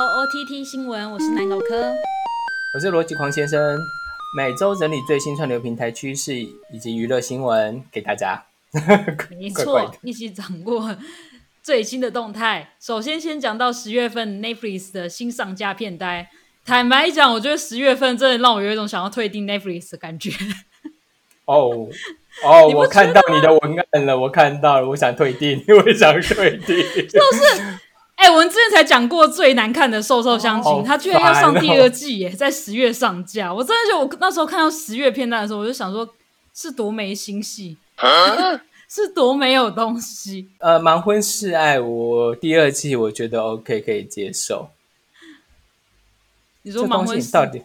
到 OTT 新闻，我是南狗科，我是逻辑狂先生，每周整理最新串流平台趋势以及娱乐新闻给大家。没错，一起掌握最新的动态。首先，先讲到十月份 Netflix 的新上架片单。坦白讲，我觉得十月份真的让我有一种想要退订 Netflix 的感觉。哦哦，我看到你的文案了，我看到了，我想退订，我想退订。就是，哎，我们之前才讲过最难看的《瘦瘦相亲》，它居然要上第二季耶，在十月上架。我真的就我那时候看到十月片段的时候，我就想说，是多没心戏，是多没有东西。呃，《盲婚试爱》我第二季我觉得 OK，可以接受。你说盲婚到底？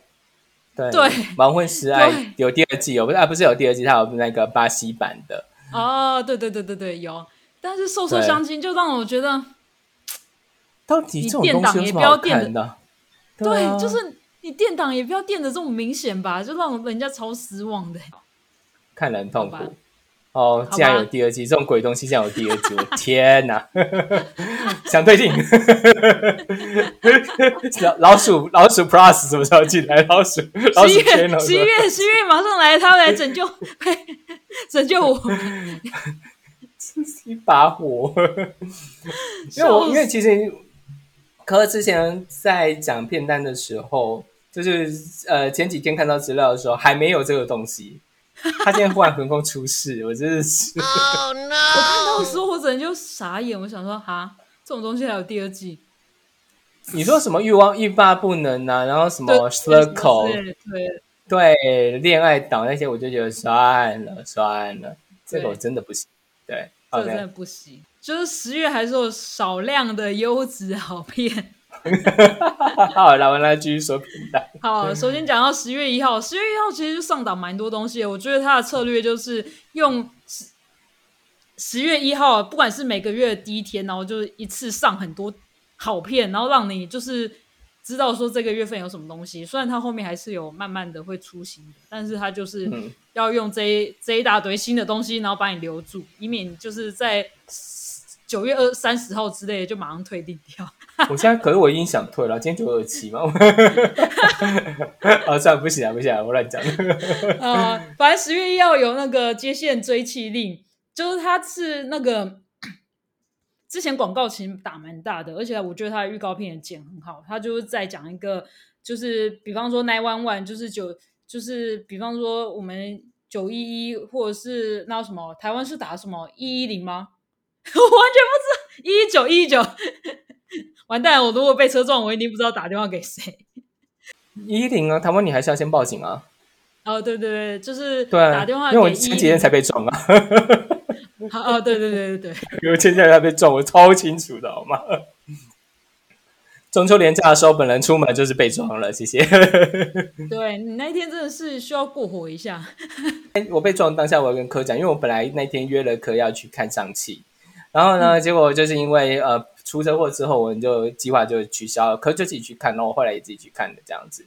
对对，盲婚失爱有第二季，有不是啊？不是有第二季，它有那个巴西版的。哦，对对对对对，有。但是瘦瘦相亲就让我觉得，到底这种东西不要垫的？对，就是你垫档也不要垫的这么明显吧，就让人家超失望的。看人痛苦。哦，竟然有第二季，这种鬼东西竟然有第二季！我 天哪，想退订。老 老鼠老鼠 Plus 什么时候进来？老鼠十一月十一月十一月马上来，他来拯救拯救我，是一把火。因为我因为其实可之前在讲片单的时候，就是呃前几天看到资料的时候，还没有这个东西。他今天忽然横空出世，我真的是。我看到的时候，我整个就傻眼。我想说，哈，这种东西还有第二季？你说什么欲望欲罢不能啊？然后什么 circle？对对，恋爱岛那些，我就觉得算了算了，这个我真的不行。对，这个真的不行。就是十月还是有少量的优质好片。好，来，我们来继续说平台。好，首先讲到十月一号，十月一号其实就上档蛮多东西。我觉得他的策略就是用十十月一号，不管是每个月的第一天，然后就是一次上很多好片，然后让你就是知道说这个月份有什么东西。虽然他后面还是有慢慢的会出新的，但是他就是要用这这一大堆新的东西，然后把你留住，以免就是在九月二三十号之类就马上退订掉。我现在可是我已经想退了，今天九二七嘛。啊，算了，不行啊，不行啊，我乱讲。啊，反正十月一号有那个接线追气令，就是他是那个 之前广告其实打蛮大的，而且我觉得他的预告片也剪很好。他就是在讲一个，就是比方说 nine one one，就是九，就是比方说我们九一一，或者是那什么台湾是打什么一一零吗？我完全不知道一一九一一九。完蛋！我如果被车撞，我一定不知道打电话给谁。一零啊，台湾你还是要先报警啊。哦，对对对，就是打电话，因为我前几天才被撞啊。哦，对对对对对，因为前几天才被撞，我超清楚的，好吗？中秋连假的时候，本人出门就是被撞了，谢谢。对你那一天真的是需要过火一下。我被撞当下，我要跟科讲，因为我本来那天约了科要去看上汽，然后呢，结果就是因为呃。出车祸之后，我们就计划就取消了，可就自己去看，然后我后来也自己去看的这样子。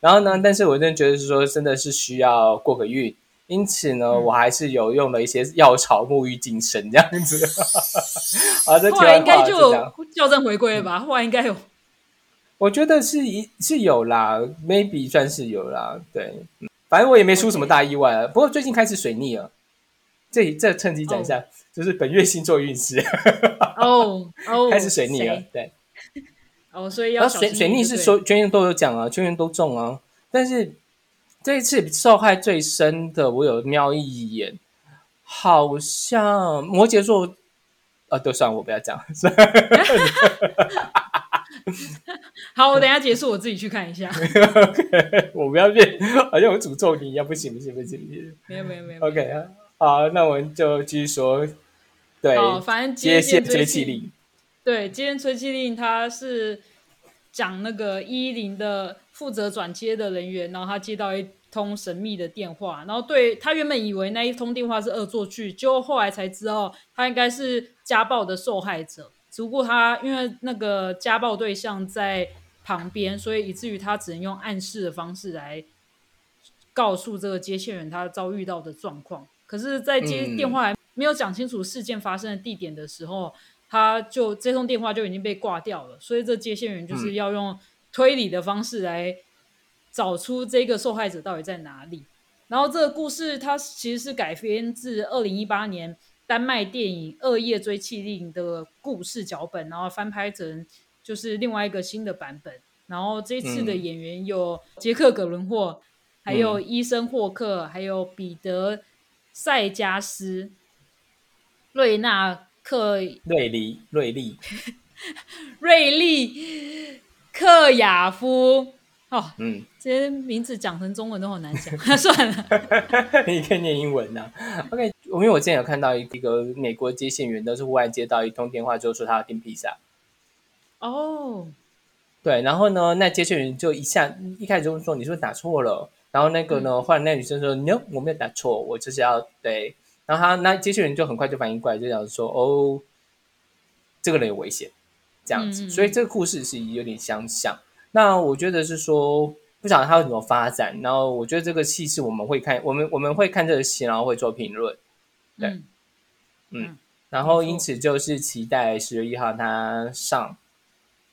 然后呢，但是我真的觉得是说，真的是需要过个运，因此呢，我还是有用了一些药草沐浴精神这样子。啊，这后来应该就校正回归了吧？后来应该有，我觉得是一是有啦，maybe 算是有啦。对，反正我也没出什么大意外啊。不过最近开始水逆了，这这趁机讲一下。就是本月星座运势。哦哦，开始水逆了，对，哦，所以要水水逆是说全员都有讲啊，全员都中啊，但是这一次受害最深的，我有瞄一眼，好像摩羯座啊，都算我不要讲，好，我等下结束，我自己去看一下，我不要变，好像我诅咒你一样，不行不行不行，没有没有没有，OK 啊，好，那我们就继续说。对，反正接线吹气令，对，接线吹气令，他是讲那个一零的负责转接的人员，然后他接到一通神秘的电话，然后对他原本以为那一通电话是恶作剧，结果后来才知道他应该是家暴的受害者，只不过他因为那个家暴对象在旁边，所以以至于他只能用暗示的方式来告诉这个接线员他遭遇到的状况，可是，在接电话没有讲清楚事件发生的地点的时候，他就这通电话就已经被挂掉了。所以这接线员就是要用推理的方式来找出这个受害者到底在哪里。然后这个故事它其实是改编自二零一八年丹麦电影《恶夜追妻令》的故事脚本，然后翻拍成就是另外一个新的版本。然后这次的演员有杰克·葛伦霍，还有医生·霍克，还有彼得·塞加斯、瑞纳克、瑞利、瑞利、瑞利克雅夫。哦，嗯，这些名字讲成中文都好难讲，算了，你可以念英文呐。OK，因为我之前有看到一个美国接线员，都是忽然接到一通电话，就说他要订披萨。哦，对，然后呢，那接线员就一下一开始就说你是不是打错了，然后那个呢，后来那女生说 no，我没有打错，我就是要对，然后他那接线员就很快就反应过来，就讲说哦，这个人有危险，这样子，所以这个故事是有点相像。那我觉得是说，不晓得它会怎么发展。然后我觉得这个戏是我们会看，我们我们会看这个戏，然后会做评论。对，嗯，然后因此就是期待十月一号它上，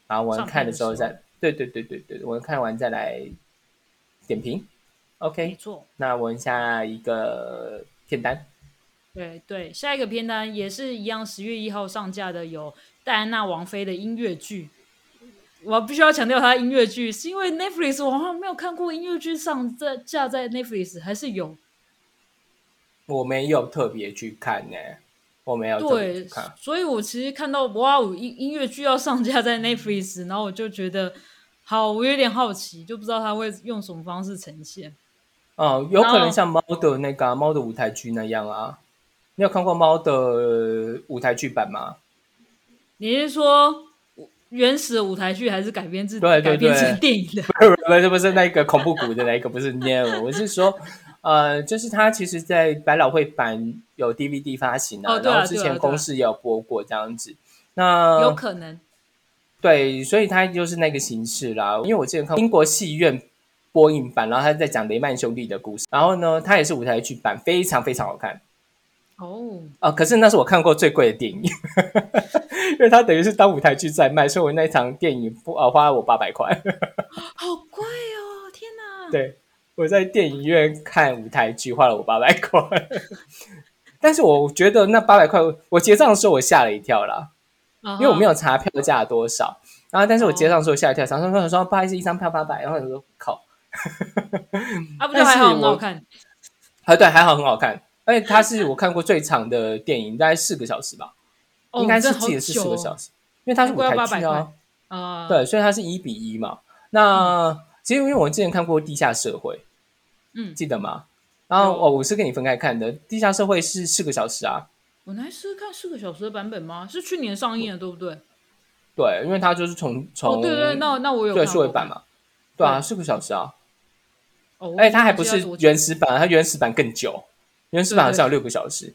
然后我们看的时候再，对对对对对，我们看完再来点评。OK，没错。那我们下一个片单，对对，下一个片单也是一样，十月一号上架的有戴安娜王妃的音乐剧。我必须要强调，它音乐剧是因为 Netflix，我好像没有看过音乐剧上在架在 Netflix，还是有？我没有特别去看呢，我没有对看，所以我其实看到哇，音音乐剧要上架在 Netflix，然后我就觉得好，我有点好奇，就不知道他会用什么方式呈现。哦，有可能像猫的那个猫的舞台剧那样啊？你有看过猫的舞台剧版吗？你是说？原始的舞台剧还是改编自改编成电影的？不是不是那个恐怖谷的那个，不是 No，我是说，呃，就是它其实，在百老汇版有 DVD 发行啊，然后之前公司也有播过这样子。那有可能，对，所以它就是那个形式啦。因为我之前看英国戏院播映版，然后他在讲雷曼兄弟的故事，然后呢，他也是舞台剧版，非常非常好看。哦，啊，可是那是我看过最贵的电影，因为它等于是当舞台剧在卖，所以我那一场电影不啊花了我八百块，好贵哦，天哪！对，我在电影院看舞台剧花了我八百块，但是我觉得那八百块我结账的时候我吓了一跳啦，因为我没有查票价多少，然后但是我结账的时候吓一跳，常常说说不好意思，一张票八百，然后我说靠，啊不就还好很好看，啊对，还好很好看。而且，它是我看过最长的电影，大概四个小时吧，应该是记得是四个小时，因为它是舞台剧啊，啊，对，所以它是一比一嘛。那其实因为我之前看过《地下社会》，嗯，记得吗？然后哦，我是跟你分开看的，《地下社会》是四个小时啊。我那是看四个小时的版本吗？是去年上映的，对不对？对，因为它就是从从对对，那那我有对数位版嘛，对啊，四个小时啊。哦，哎，它还不是原始版，它原始版更久。原始版好像有六个小时，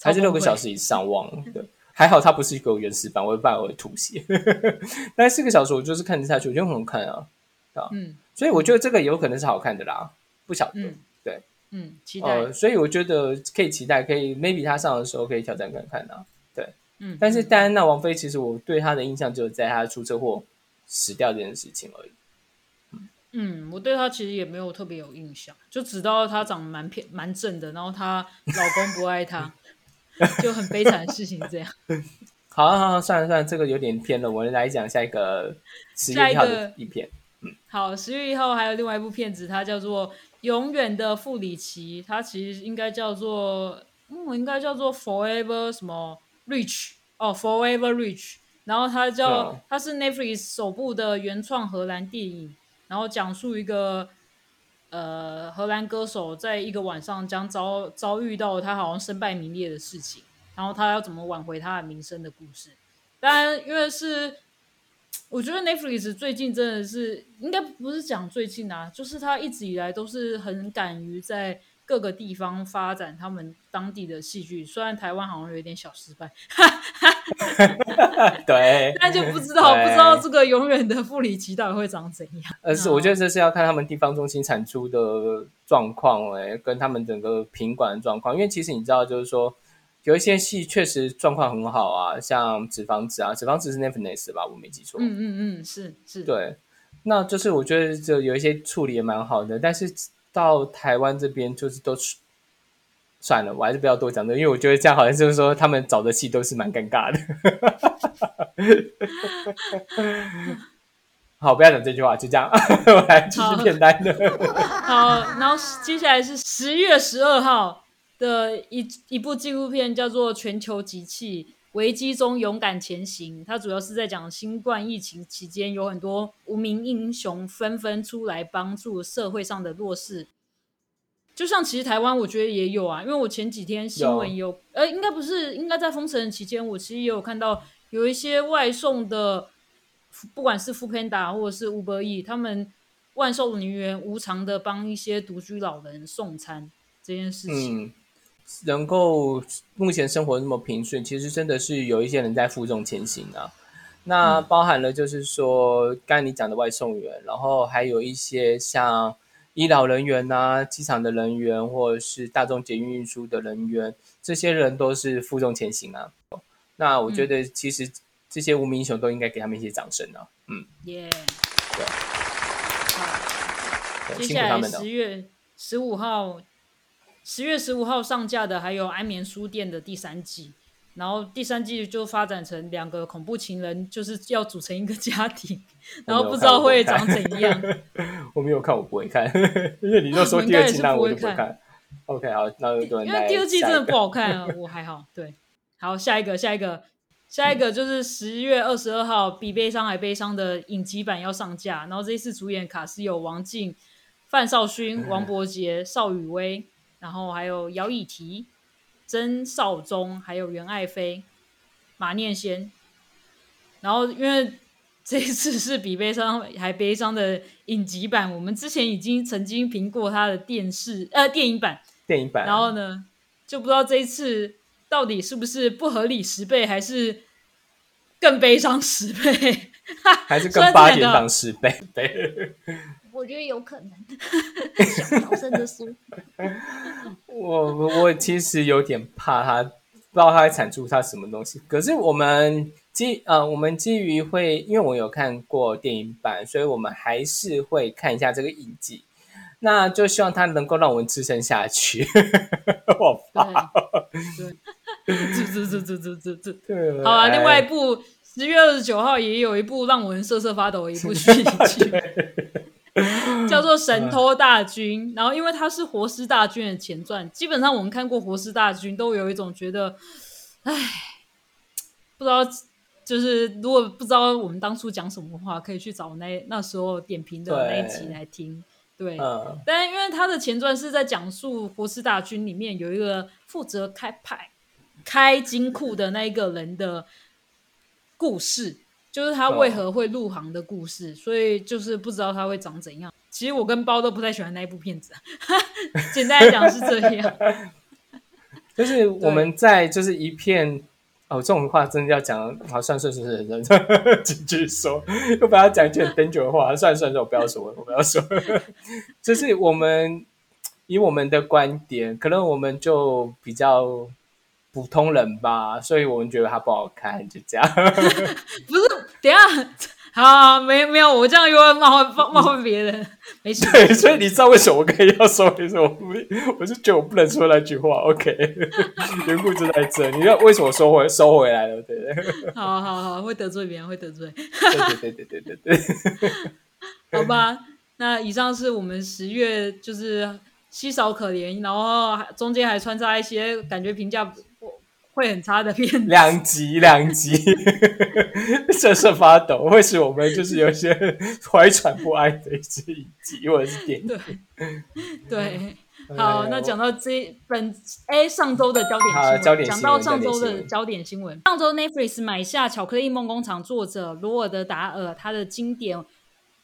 还是六个小时以上？忘了。对，还好它不是一个原始版，我怕我会吐血。但四个小时我就是看得下去，我觉得很好看啊，啊，嗯，所以我觉得这个有可能是好看的啦，不晓得，对，嗯，期待。所以我觉得可以期待，可以 maybe 他上的时候可以挑战看看啊，对，嗯。但是戴安娜王妃其实我对她的印象只有在她出车祸死掉这件事情而已。嗯，我对她其实也没有特别有印象，就知道她长得蛮偏蛮正的，然后她老公不爱她，就很悲惨的事情。这样，好，好，算了算了，这个有点偏了，我们来讲下一个十月一号的一片。嗯，好，十月一号还有另外一部片子，它叫做《永远的傅里奇》，它其实应该叫做，嗯，应该叫做 Forever 什么 Rich 哦，Forever Rich，然后它叫它是 Netflix 首部的原创荷兰电影。然后讲述一个呃荷兰歌手在一个晚上将遭遭遇到他好像身败名裂的事情，然后他要怎么挽回他的名声的故事。当然，因为是我觉得 Netflix 最近真的是应该不是讲最近啊，就是他一直以来都是很敢于在。各个地方发展他们当地的戏剧，虽然台湾好像有点小失败，对，但就不知道不知道这个永远的傅里奇到底会长怎样。呃，是我觉得这是要看他们地方中心产出的状况，哎，跟他们整个品管的状况。因为其实你知道，就是说，有一些戏确实状况很好啊，像《脂肪子》啊，《脂肪子》是 Netflix 吧？我没记错。嗯嗯嗯，是是。对，那就是我觉得就有一些处理也蛮好的，但是到台湾这边就是都算了，我还是不要多讲的，因为我觉得这样好像就是说他们找的戏都是蛮尴尬的。好，不要讲这句话，就这样，我来继续片单的。好，然后接下来是十月十二号的一一部纪录片，叫做《全球集气：危机中勇敢前行》。它主要是在讲新冠疫情期间，有很多无名英雄纷纷出来帮助社会上的弱势。就像其实台湾，我觉得也有啊，因为我前几天新闻有，呃，应该不是，应该在封城期间，我其实也有看到有一些外送的，不管是 Foodpanda 或者是 Uber E，他们外送人员无偿的帮一些独居老人送餐这件事情，嗯，能够目前生活那么平顺，其实真的是有一些人在负重前行啊。那包含了就是说，刚才你讲的外送员，然后还有一些像。医疗人员呐，机场的人员，或者是大众捷运运输的人员，这些人都是负重前行啊。那我觉得，其实这些无名英雄都应该给他们一些掌声啊。嗯，耶，对，好，接下来十月十五号，十月十五号上架的还有《安眠书店》的第三季。然后第三季就发展成两个恐怖情人，就是要组成一个家庭，然后不知道会长怎样。我没有看，我不会看，因为你就说 第二季那我就不会看。OK，好，那就因为第二季真的不好看啊，我还好。对，好，下一个，下一个，下一个就是十月二十二号，比悲伤还悲伤的影集版要上架。然后这一次主演卡是有王静、范少勋、王伯杰、邵雨薇，然后还有姚以缇。曾少宗，还有袁爱妃、马念先，然后因为 这一次是比悲伤还悲伤的影集版，我们之前已经曾经评过他的电视呃电影版，电影版，然后呢就不知道这一次到底是不是不合理十倍，还是更悲伤十倍，还是更八点档十倍？对。我觉得有可能，小小声的说。我我其实有点怕他，不知道他会产出他什么东西。可是我们基呃，我们基于会，因为我有看过电影版，所以我们还是会看一下这个影集。那就希望他能够让我们支撑下去。我怕。对，这这这这这这这。好啊，另外一部十月二十九号也有一部让我们瑟瑟发抖的一部续集。叫做《神偷大军》，然后因为它是《活尸大军》的前传，基本上我们看过《活尸大军》都有一种觉得，唉，不知道，就是如果不知道我们当初讲什么话，可以去找那那时候点评的那一集来听。对，但因为它的前传是在讲述《活尸大军》里面有一个负责开派、开金库的那一个人的故事。就是他为何会入行的故事，所以就是不知道他会长怎样。其实我跟包都不太喜欢那一部片子，简单来讲是这样。就是我们在就是一片哦，这种话真的要讲，好算算算算算，继续说，又不要讲一句很 danger 的话，算算算，我不要说，我不要说。就是我们以我们的观点，可能我们就比较。普通人吧，所以我们觉得它不好看，就这样。不是，等下，好，没没有，我这样又要冒冒犯别人，没事。对，所以你知道为什么我可以要说为什么？我是觉得我不能说那句话。OK，缘故就在这。你要为什么收回收回来了？对不对？好好好，会得罪别人，会得罪。对对对对对对对。好吧，那以上是我们十月就是稀少可怜，然后中间还穿插一些感觉评价。会很差的片，两集两集，瑟瑟发抖，会使我们就是有些怀揣不安的一集或者是电影。对，对，好，那讲到这本哎上周的焦点新闻，讲到上周的焦点新闻，上周 Netflix 买下《巧克力梦工厂》作者罗尔德达尔他的经典，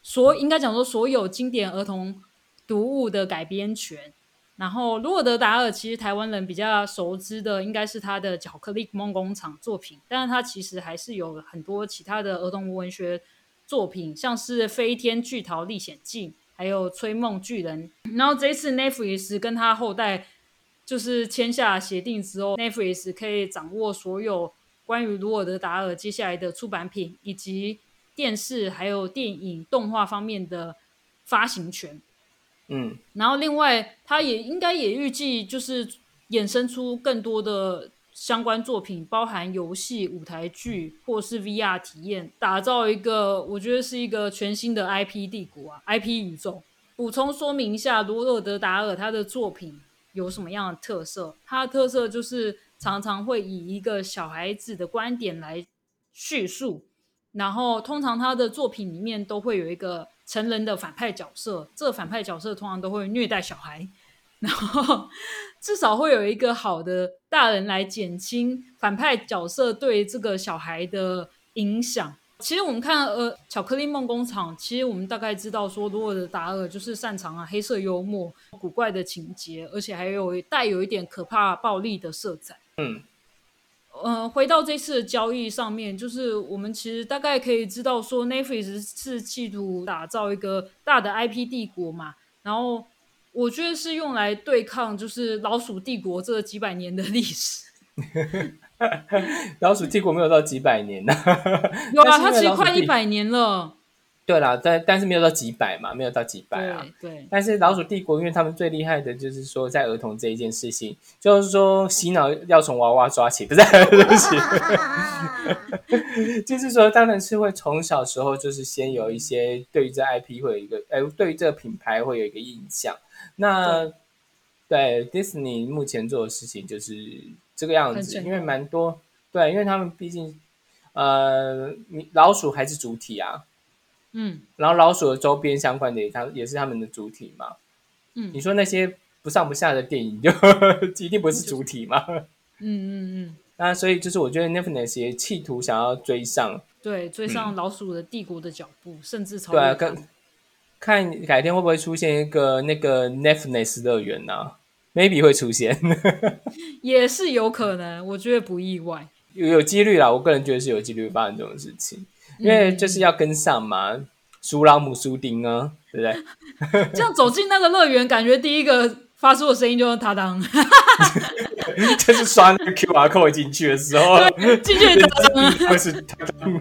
所应该讲说所有经典儿童读物的改编权。然后，罗尔德达尔其实台湾人比较熟知的应该是他的《巧克力梦工厂》作品，但是他其实还是有很多其他的儿童文学作品，像是《飞天巨桃历险记》，还有《吹梦巨人》。然后这一次 Netflix 跟他后代就是签下协定之后，Netflix 可以掌握所有关于罗尔德达尔接下来的出版品以及电视还有电影动画方面的发行权。嗯，然后另外，他也应该也预计就是衍生出更多的相关作品，包含游戏、舞台剧或是 VR 体验，打造一个我觉得是一个全新的 IP 帝国啊，IP 宇宙。补充说明一下，罗尔德达尔他的作品有什么样的特色？他的特色就是常常会以一个小孩子的观点来叙述，然后通常他的作品里面都会有一个。成人的反派角色，这个反派角色通常都会虐待小孩，然后至少会有一个好的大人来减轻反派角色对这个小孩的影响。其实我们看呃《巧克力梦工厂》，其实我们大概知道说，罗尔的达尔就是擅长啊黑色幽默、古怪的情节，而且还有带有一点可怕暴力的色彩。嗯。嗯，回到这次的交易上面，就是我们其实大概可以知道说，Netflix 是企图打造一个大的 IP 帝国嘛。然后我觉得是用来对抗，就是老鼠帝国这几百年的历史。老鼠帝国没有到几百年呢？有啊，它其实快一百年了。对啦，但但是没有到几百嘛，没有到几百啊。对。但是老鼠帝国，因为他们最厉害的就是说，在儿童这一件事情，就是说洗脑要从娃娃抓起，不是对不起。就是说，当然是会从小时候就是先有一些对于这 IP 会有一个，哎，对于这个品牌会有一个印象。那对 Disney 目前做的事情就是这个样子，因为蛮多对，因为他们毕竟呃，老鼠还是主体啊。嗯，然后老鼠的周边相关的也，它也是他们的主体嘛。嗯，你说那些不上不下的电影，就 一定不是主体嘛？嗯嗯嗯。那所以就是我觉得 Netflix 也企图想要追上，对，追上老鼠的帝国的脚步，甚至超越。对，看改天会不会出现一个那个 Netflix 乐园呢？Maybe 会出现，也是有可能，我觉得不意外，有有几率啦。我个人觉得是有几率发生这种事情。因为就是要跟上嘛，苏拉姆苏丁啊，对不对？这样走进那个乐园，感觉第一个发出的声音就是他当，就是刷那个 Q R code 进去的时候，进去会是他当。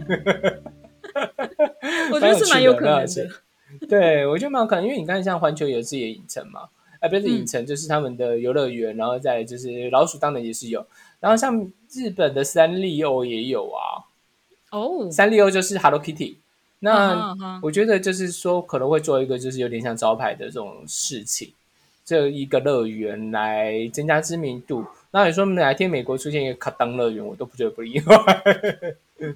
我觉得是蛮有可能的。对，我觉得蛮有可能，因为你看，像环球有自己的影城嘛，哎，不是影城，就是他们的游乐园，然后再就是老鼠当然也是有，然后像日本的三丽鸥也有啊。哦，三丽鸥就是 Hello Kitty，那我觉得就是说可能会做一个就是有点像招牌的这种事情，这一个乐园来增加知名度。那你说哪天美国出现一个卡当乐园，我都不觉得不意外。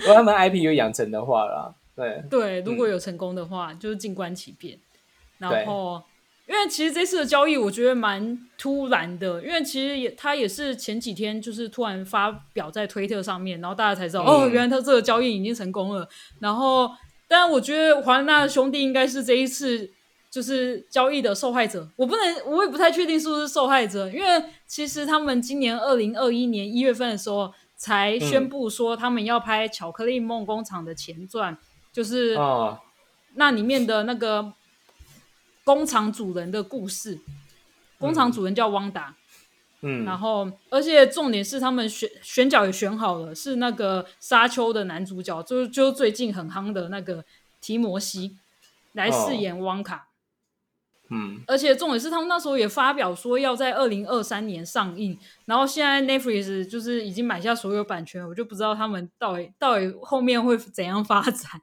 如果他们 IP 有养成的话啦，对对，如果有成功的话，就是静观其变，然后。因为其实这次的交易，我觉得蛮突然的。因为其实也他也是前几天就是突然发表在推特上面，然后大家才知道哦，原来他这个交易已经成功了。然后，但我觉得华纳兄弟应该是这一次就是交易的受害者。我不能，我也不太确定是不是受害者，因为其实他们今年二零二一年一月份的时候才宣布说他们要拍《巧克力梦工厂》的前传，就是那里面的那个。工厂主人的故事，工厂主人叫汪达，嗯，然后而且重点是他们选选角也选好了，是那个沙丘的男主角，就就最近很夯的那个提摩西来饰演汪卡，嗯，而且重点是他们那时候也发表说要在二零二三年上映，然后现在 Netflix 就是已经买下所有版权，我就不知道他们到底到底后面会怎样发展。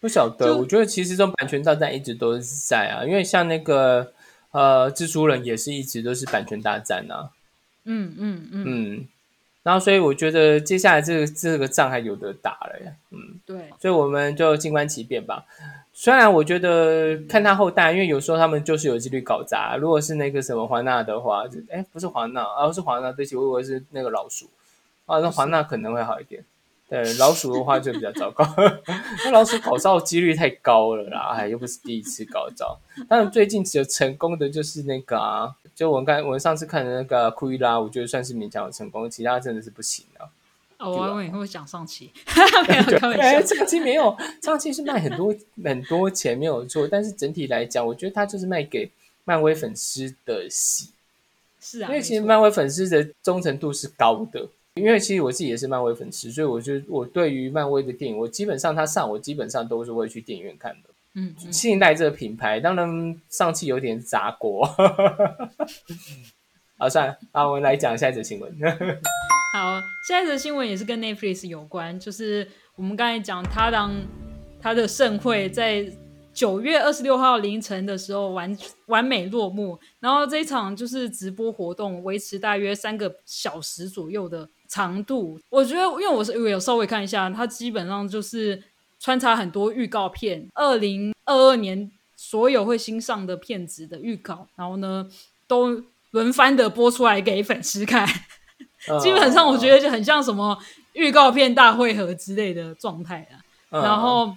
不晓得，我觉得其实这种版权大战一直都是在啊，因为像那个呃蜘蛛人也是一直都是版权大战啊。嗯嗯嗯嗯，然后所以我觉得接下来这个这个仗还有得打了呀。嗯，对，所以我们就静观其变吧。虽然我觉得看他后代，因为有时候他们就是有几率搞砸。如果是那个什么华纳的话，就哎不是华纳，而是华纳，对不起，我以为是那个老鼠啊，那华纳可能会好一点。对老鼠的话就比较糟糕，那老鼠搞造几率太高了啦，哎，又不是第一次搞造。但是最近只有成功的就是那个啊，就我刚我们上次看的那个库伊拉，我觉得算是勉强有成功，其他真的是不行啊。哦，我以为你会讲上期，没有开玩笑，上期没有，上期是卖很多很多钱没有错，但是整体来讲，我觉得它就是卖给漫威粉丝的喜，是啊，因为其实漫威粉丝的忠诚度是高的。因为其实我自己也是漫威粉丝，所以我就我对于漫威的电影，我基本上他上我基本上都是会去电影院看的。嗯嗯信赖这个品牌，当然上期有点砸锅。好，算了，那，我们来讲下一则新闻。好，下一则新闻也是跟 Netflix 有关，就是我们刚才讲他当他的盛会在九月二十六号凌晨的时候完完美落幕，然后这一场就是直播活动维持大约三个小时左右的长度。我觉得，因为我是我有稍微看一下，它基本上就是穿插很多预告片，二零二二年所有会新上的片子的预告，然后呢都轮番的播出来给粉丝看。基本上我觉得就很像什么预告片大会合之类的状态啊。嗯然后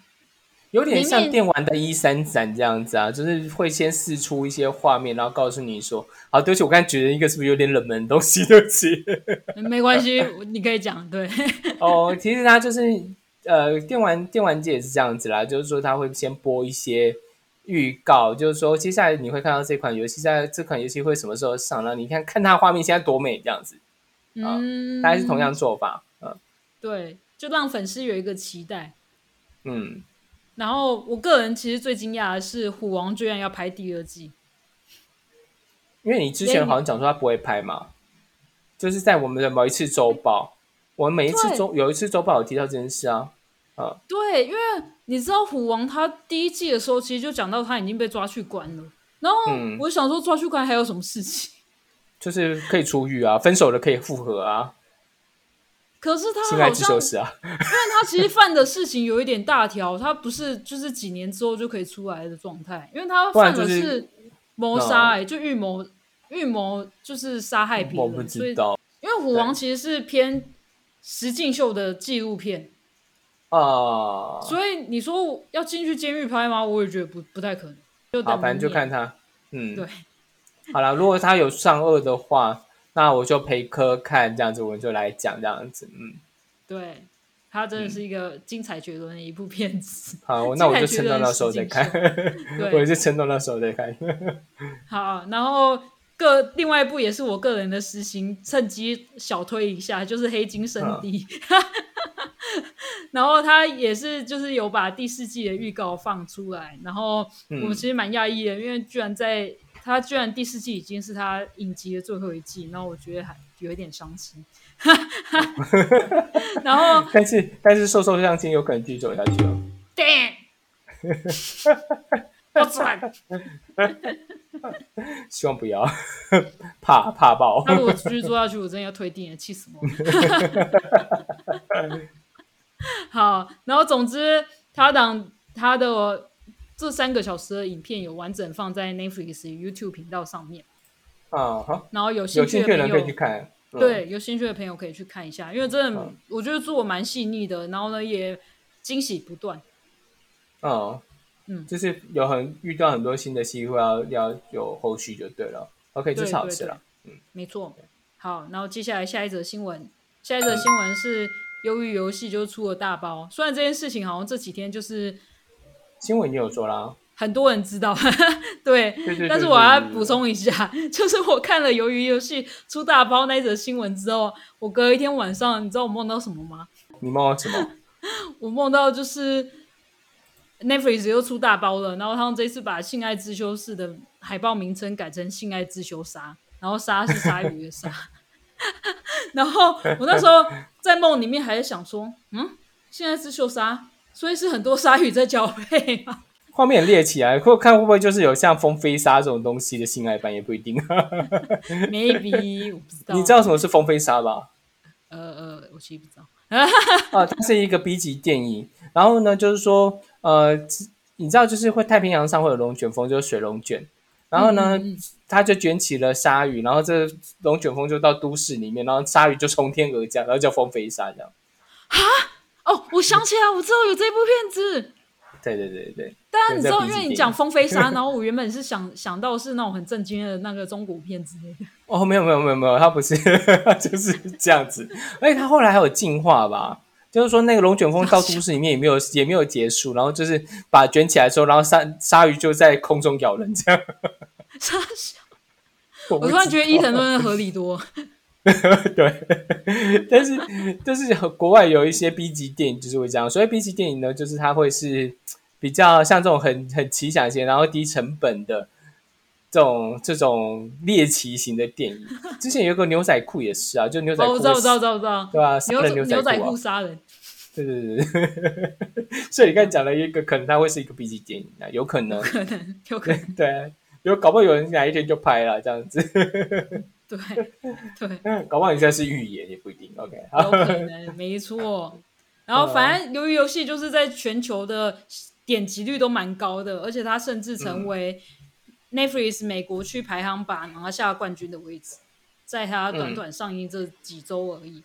有点像电玩的一三展这样子啊，就是会先试出一些画面，然后告诉你说，好，对不起，我刚才觉得一个是不是有点冷门的东西？对不起。没关系，你可以讲对。哦，其实它就是呃，电玩电玩界也是这样子啦，就是说它会先播一些预告，就是说接下来你会看到这款游戏在这款游戏会什么时候上，然后你看看它画面现在多美这样子，嗯，大概是同样做法。嗯对，就让粉丝有一个期待。嗯，然后我个人其实最惊讶的是，《虎王》居然要拍第二季。因为你之前好像讲说他不会拍嘛，就是在我们的某一次周报，我们每一次对周有一次周报有提到这件事啊。对，因为你知道虎王他第一季的时候，其实就讲到他已经被抓去关了。然后嗯我想说，抓去关还有什么事情？就是可以出狱啊，分手了可以复合啊，可是他好像，因为他其实犯的事情有一点大条，他不是就是几年之后就可以出来的状态，因为他犯的是谋杀、欸，就预谋预谋就是杀害别我不人，所以因为虎王其实是偏实境秀的纪录片，啊。所以你说要进去监狱拍吗？我也觉得不不太可能。就反正就看他，嗯，对。好了，如果他有上颚的话，那我就陪科看，这样子我们就来讲这样子，嗯，对，它真的是一个精彩绝伦的一部片子。好，那我就撑到那时候再看，对我就撑到那时候再看。好，然后个另外一部也是我个人的私心，趁机小推一下，就是《黑金圣地》然后他也是就是有把第四季的预告放出来，然后嗯我其实蛮讶异的，因为居然在他居然第四季已经是他影集的最后一季，然后我觉得还有一点伤心。然后 但是但是瘦瘦相亲有可能继续走下去哦。damn，不准！希望不要，怕怕爆。那如果继续做下去，我真的要退订了，气死我！好，然后总之，他党他的这三个小时的影片有完整放在 Netflix YouTube 频道上面，啊，好，然后有兴趣的朋友可以去看。嗯，对有兴趣的朋友可以去看一下，因为真的嗯。我觉得做的蛮细腻的，然后呢也惊喜不断。嗯嗯。就是有很遇到很多新的机会要要有后续就对了。OK，这是好事了。嗯。没错。好，然后接下来下一则新闻，下一则新闻是鱿鱼游戏就出了大包，虽然这件事情好像这几天就是新闻你有做啦？很多人知道，对，对对对但是我要补充一下，就是我看了鱿鱼游戏出大包那一则新闻之后，我隔一天晚上，你知道我梦到什么吗？你梦到什么？我梦到就是 Netflix 又出大包了，然后他们这次把《性爱自修室》的海报名称改成《性爱自修杀》，然后“杀”是鲨鱼的“鲨”。然后我那时候在梦里面还在想说，嗯，性爱自修杀，所以是很多鲨鱼在交配吗？画面很猎奇啊，或看会不会就是有像风飞沙这种东西的性爱版也不一定。Maybe 我不知道，你知道什么是风飞沙吧？呃呃，我其实不知道。啊，它是一个 B 级电影。然后呢，就是说，呃，你知道，就是会太平洋上会有龙卷风，就是水龙卷。然后呢，它就卷起了鲨鱼，然后这个龙卷风就到都市里面，然后鲨鱼就从天而降，然后叫风飞沙这样。哦，我想起来，我知道有这部片子。对对对对，但你知道，因为你讲风飞沙，然后我原本是想想到是那种很震惊的那个中国片之类的。哦，没有没有没有没有，他不是，就是这样子。而且他后来还有进化吧，就是说那个龙卷风到都市里面也没有 也没有结束，然后就是把它卷起来之后，然后鲨鲨鱼就在空中咬人这样。傻笑。我我突然觉得伊藤顿润二合理多。对，但是但是国外有一些 B 级电影就是会这样，所以 B 级电影呢，就是它会是比较像这种很很奇想型，然后低成本的这种这种猎奇型的电影。之前有个牛仔裤也是啊，就牛仔哦，裤，我知道，我知道，我知道，我知道。对吧？杀牛人牛牛仔裤杀人，对对对对。所以你刚才讲了一个，可能它会是一个 B 级电影啊，有可能，可能有可能，对啊，有搞不好有人哪一天就拍了这样子，对对，搞不好你现在是预言也不一定。OK，好有，可能，没错。然后反正由于游戏就是在全球的点击率都蛮高的，而且它甚至成为 Netflix 美国区排行榜拿下冠军的位置，在它短短上映这几周而已。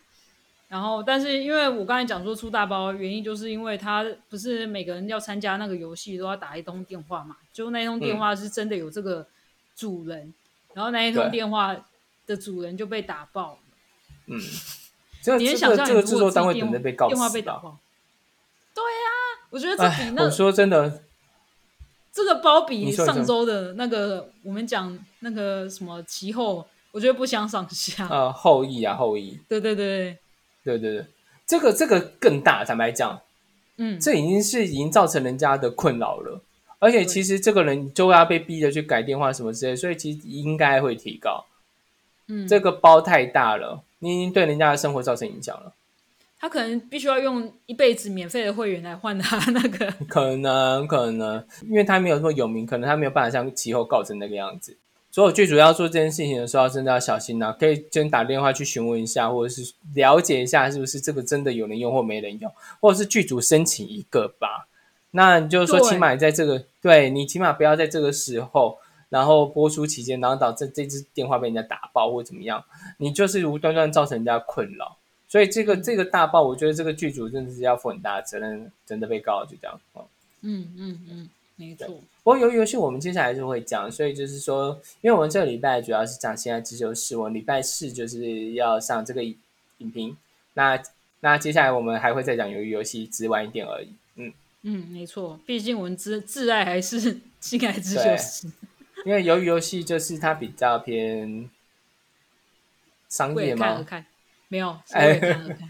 然后，但是因为我刚才讲说出大包，原因就是因为他不是每个人要参加那个游戏都要打一通电话嘛，就那一通电话是真的有这个主人，然后那一通电话的主人就被打爆了。嗯，这你能想象这个制作单位果自己电等着被告电话？被打爆？对啊、我觉得这哎比，那我说真的，这个包比上周的那个我们讲那个什么其后，我觉得不相上下。呃，后羿啊，后羿，对对对，对对对，这个这个更大，坦白讲，嗯，这已经是已经造成人家的困扰了。而且其实这个人就要被逼着去改电话什么之类，所以其实应该会提高。嗯，这个包太大了，你已经对人家的生活造成影响了。他可能必须要用一辈子免费的会员来换他那个。可能可能，因为他没有那么有名，可能他没有办法像其后告成那个样子。所以我剧组要做这件事情的时候，真的要小心呐、可以先打电话去询问一下，或者是了解一下是不是这个真的有人用或没人用，或者是剧组申请一个吧。那你就是说，起码在这个对你起码不要在这个时候，然后播出期间，然后导致这支电话被人家打爆或怎么样，你就是无端端造成人家困扰。所以这个这个大爆，我觉得这个剧组真的是要负很大的责任，真的被告了就这样。哦嗯嗯嗯，没错。不过由于游戏我们接下来就会讲，所以就是说，因为我们这个礼拜主要是讲现在自修室，我礼拜四就是要上这个影影评。那那接下来我们还会再讲鱿鱼游戏，只晚一点而已。嗯，嗯，没错。毕竟我们挚挚爱还是 心爱之对就是因为鱿鱼游戏就是它比较偏商业嘛，看，没有是哎。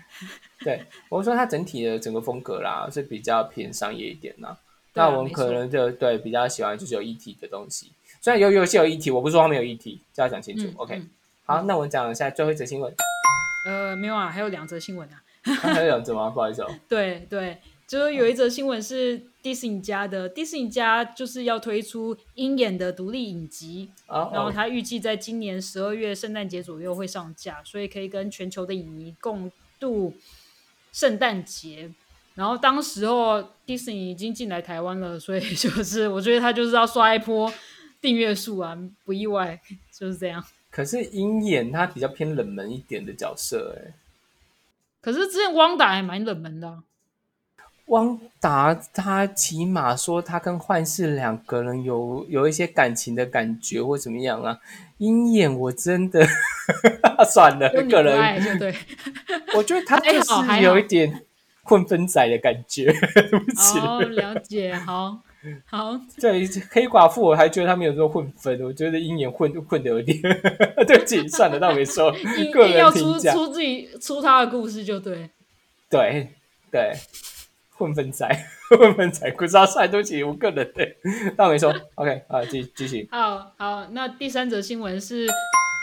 对，我说它整体的整个风格啦是比较偏商业一点啦。啊那我们可能就对比较喜欢就是有议题的东西，虽然鱿鱼游戏有议题，我不是说它没有议题，就要讲清楚。嗯 OK，嗯好，那我们讲一下最后一则新闻。呃，没有啊，还有两则新闻啊。啊 还有两则吗？不好意思哦。对对，就是有一则新闻是迪士尼家的，迪士尼家就是要推出鹰眼的独立影集，啊，然后哦它预计在今年十二月圣诞节左右会上架，所以可以跟全球的影迷共度圣诞节。然后当时候迪士尼已经进来台湾了，所以就是我觉得他就是要刷一波订阅数啊，不意外，就是这样。可是鹰眼他比较偏冷门一点的角色，哎，可是之前汪达还蛮冷门的啊、汪达他起码说他跟幻视两个人有有一些感情的感觉或怎么样啊。鹰眼我真的 算了，一个人就对。我觉得他就是有一点混分仔的感觉，对不起。哦，了解，好好，对黑寡妇，我还觉得他没有这么混分，我觉得鹰眼混混的有点，对不起，算了，当没说，一个人要出出自己出他的故事就对。对对，混分仔，混分仔，不知道算，对不起，我个人对，当没说，OK，好，继继续，好好，那第三则新闻是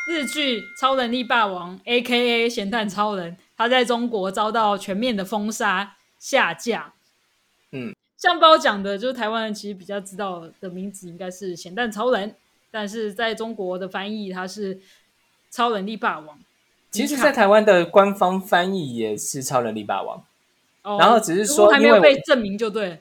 日剧《超能力霸王》（A.K.A. 咸蛋超人），他在中国遭到全面的封杀下架。嗯，像包讲的，就是台湾人其实比较知道的名字应该是咸蛋超人，但是在中国的翻译它是超能力霸王。其实，在台湾的官方翻译也是超能力霸王哦然后只是说还没有因为被证明就对了。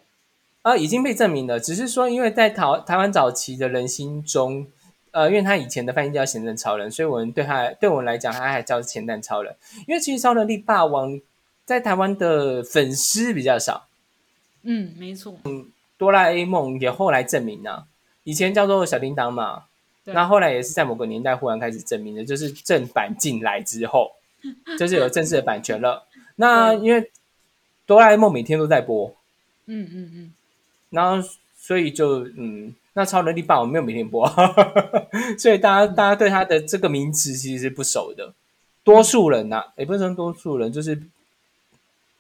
啊，已经被证明了，只是说因为在台台湾早期的人心中。呃，因为他以前的翻译叫咸蛋超人，所以我们对他对我们来讲，他还叫咸蛋超人。因为其实超能力霸王在台湾的粉丝比较少，嗯，没错。哆啦 A 梦也后来证明了，以前叫做小叮当嘛，那后来也是在某个年代忽然开始证明的，就是正版进来之后，就是有正式的版权了。那因为哆啦 A 梦每天都在播，嗯嗯嗯，然后所以就嗯，那超能力霸王没有每天播，所以大家大家对他的这个名词其实是不熟的。多数人呐，也不是说多数人，就是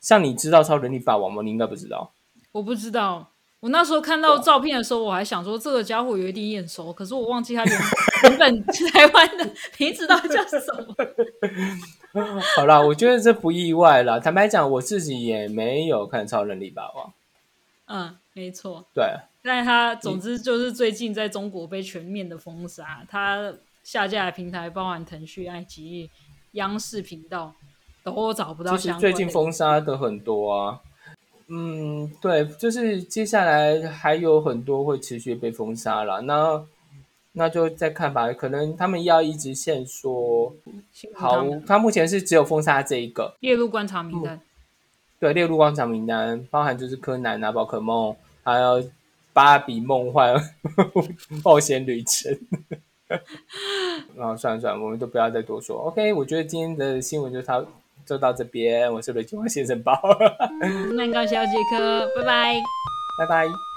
像你知道超能力霸王吗？你应该不知道。我不知道，我那时候看到照片的时候，我还想说这个家伙有一点眼熟，可是我忘记他原 原本台湾的名字到底叫什么。好啦，我觉得这不意外啦。坦白讲，我自己也没有看超能力霸王。嗯，没错。对，但他总之就是最近在中国被全面的封杀，他下架的平台包含腾讯、爱奇艺、央视频道都找不到其实相关。最近封杀的很多啊。嗯，对，就是接下来还有很多会持续被封杀了。那那就再看吧，可能他们要一直限缩。好他目前是只有封杀这一个，列入观察名单。对，列入广场名单，包含就是柯南啊、宝可梦，还有芭比梦幻冒险旅程。啊，算了算了，我们都不要再多说。OK，我觉得今天的新闻就到就到这边。我是雷金花先生包，那感谢杰克，拜拜。拜拜。